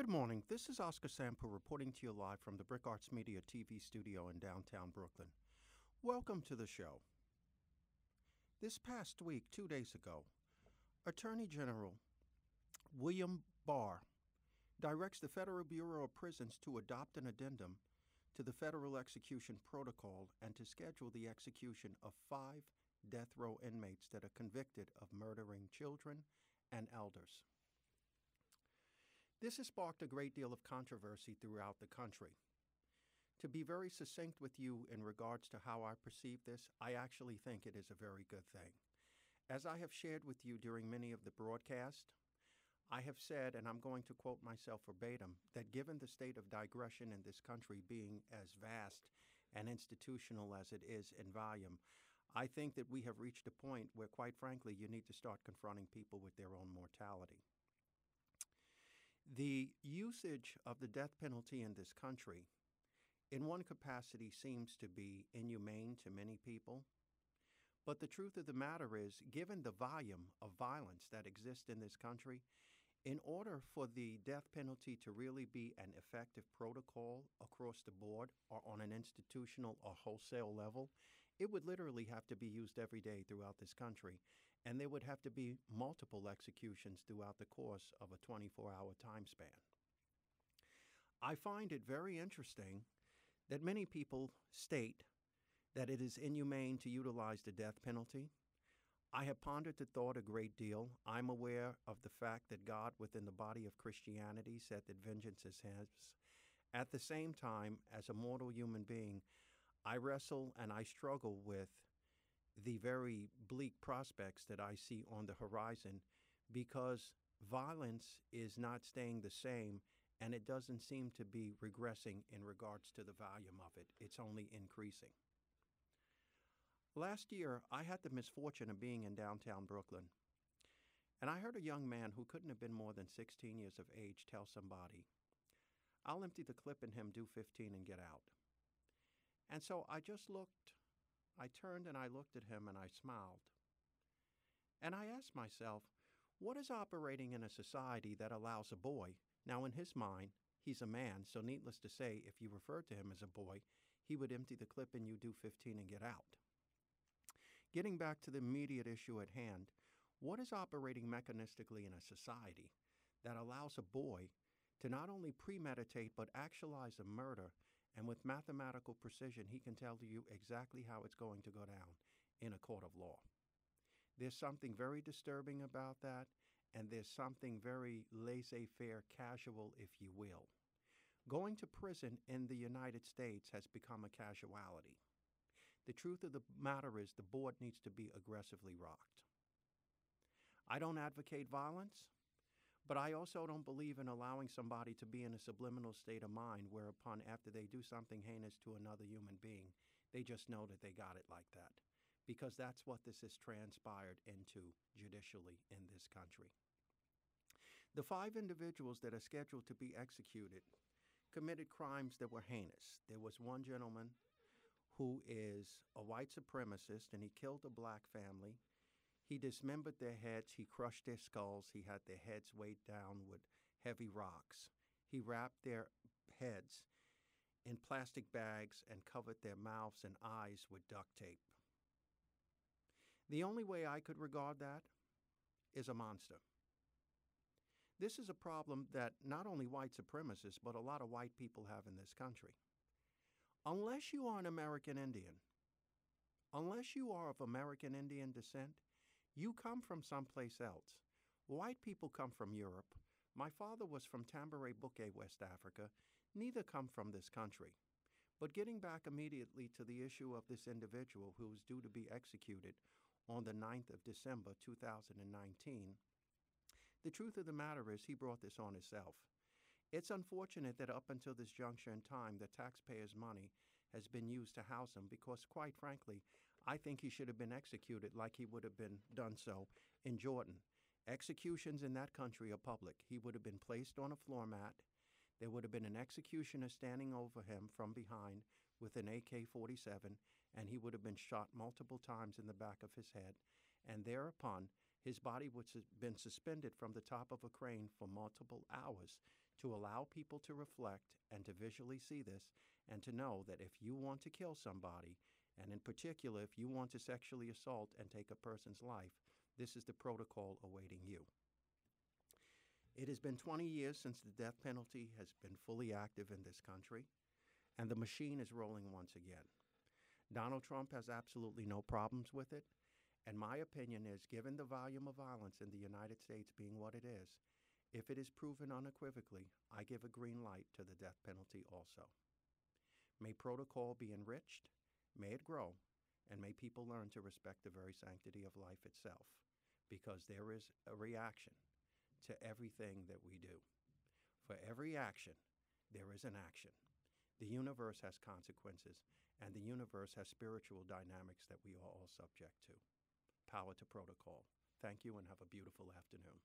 Good morning. This is Oscar Sampu reporting to you live from the BRIC Arts Media TV studio in downtown Brooklyn. Welcome to the show. This past week, two days ago, Attorney General William Barr directs the Federal Bureau of Prisons to adopt an addendum to the Federal Execution Protocol and to schedule the execution of five death row inmates that are convicted of murdering children and elders. This has sparked a great deal of controversy throughout the country. To be very succinct with you in regards to how I perceive this, I actually think it is a very good thing. As I have shared with you during many of the broadcasts, I have said, and I'm going to quote myself verbatim, that given the state of digression in this country being as vast and institutional as it is in volume, I think that we have reached a point where, quite frankly, you need to start confronting people with their own mortality. The usage of the death penalty in this country, in one capacity, seems to be inhumane to many people. But the truth of the matter is, given the volume of violence that exists in this country, in order for the death penalty to really be an effective protocol across the board or on an institutional or wholesale level, it would literally have to be used every day throughout this country. And there would have to be multiple executions throughout the course of a 24 hour time span. I find it very interesting that many people state that it is inhumane to utilize the death penalty. I have pondered the thought a great deal. I'm aware of the fact that God, within the body of Christianity, said that vengeance is His. At the same time, as a mortal human being, I wrestle and I struggle with the very bleak prospects that I see on the horizon because violence is not staying the same and it doesn't seem to be regressing in regards to the volume of it. It's only increasing. Last year, I had the misfortune of being in downtown Brooklyn, and I heard a young man who couldn't have been more than 16 years of age tell somebody, I'll empty the clip in him, do 15, and get out. And so I just looked, I turned and I looked at him and I smiled. And I asked myself, what is operating in a society that allows a boy, now in his mind, he's a man, so needless to say, if you referred to him as a boy, he would empty the clip and you do 15 and get out. Getting back to the immediate issue at hand, what is operating mechanistically in a society that allows a boy to not only premeditate but actualize a murder, and with mathematical precision, he can tell you exactly how it's going to go down in a court of law? There's something very disturbing about that, and there's something very laissez faire, casual, if you will. Going to prison in the United States has become a casuality. The truth of the matter is the board needs to be aggressively rocked. I don't advocate violence, but I also don't believe in allowing somebody to be in a subliminal state of mind whereupon, after they do something heinous to another human being, they just know that they got it like that. Because that's what this has transpired into judicially in this country. The five individuals that are scheduled to be executed committed crimes that were heinous. There was one gentleman who is a white supremacist and he killed a black family. He dismembered their heads, he crushed their skulls, he had their heads weighed down with heavy rocks. He wrapped their heads in plastic bags and covered their mouths and eyes with duct tape. The only way I could regard that is a monster. This is a problem that not only white supremacists, but a lot of white people have in this country unless you are an American Indian, unless you are of American Indian descent, you come from someplace else. White people come from Europe. My father was from Tambere-Bouke, West Africa. Neither come from this country. But getting back immediately to the issue of this individual who was due to be executed on the 9th of December 2019, the truth of the matter is he brought this on himself. It's unfortunate that up until this juncture in time, the taxpayers' money has been used to house him because, quite frankly, I think he should have been executed like he would have been done so in Jordan. Executions in that country are public. He would have been placed on a floor mat. There would have been an executioner standing over him from behind with an AK 47, and he would have been shot multiple times in the back of his head. And thereupon, his body would have been suspended from the top of a crane for multiple hours to allow people to reflect and to visually see this and to know that if you want to kill somebody, and in particular, if you want to sexually assault and take a person's life, this is the protocol awaiting you. It has been 20 years since the death penalty has been fully active in this country, and the machine is rolling once again. Donald Trump has absolutely no problems with it, and my opinion is given the volume of violence in the United States being what it is, if it is proven unequivocally, I give a green light to the death penalty also. May protocol be enriched, may it grow, and may people learn to respect the very sanctity of life itself, because there is a reaction to everything that we do. For every action, there is an action. The universe has consequences, and the universe has spiritual dynamics that we are all subject to. Power to protocol. Thank you and have a beautiful afternoon.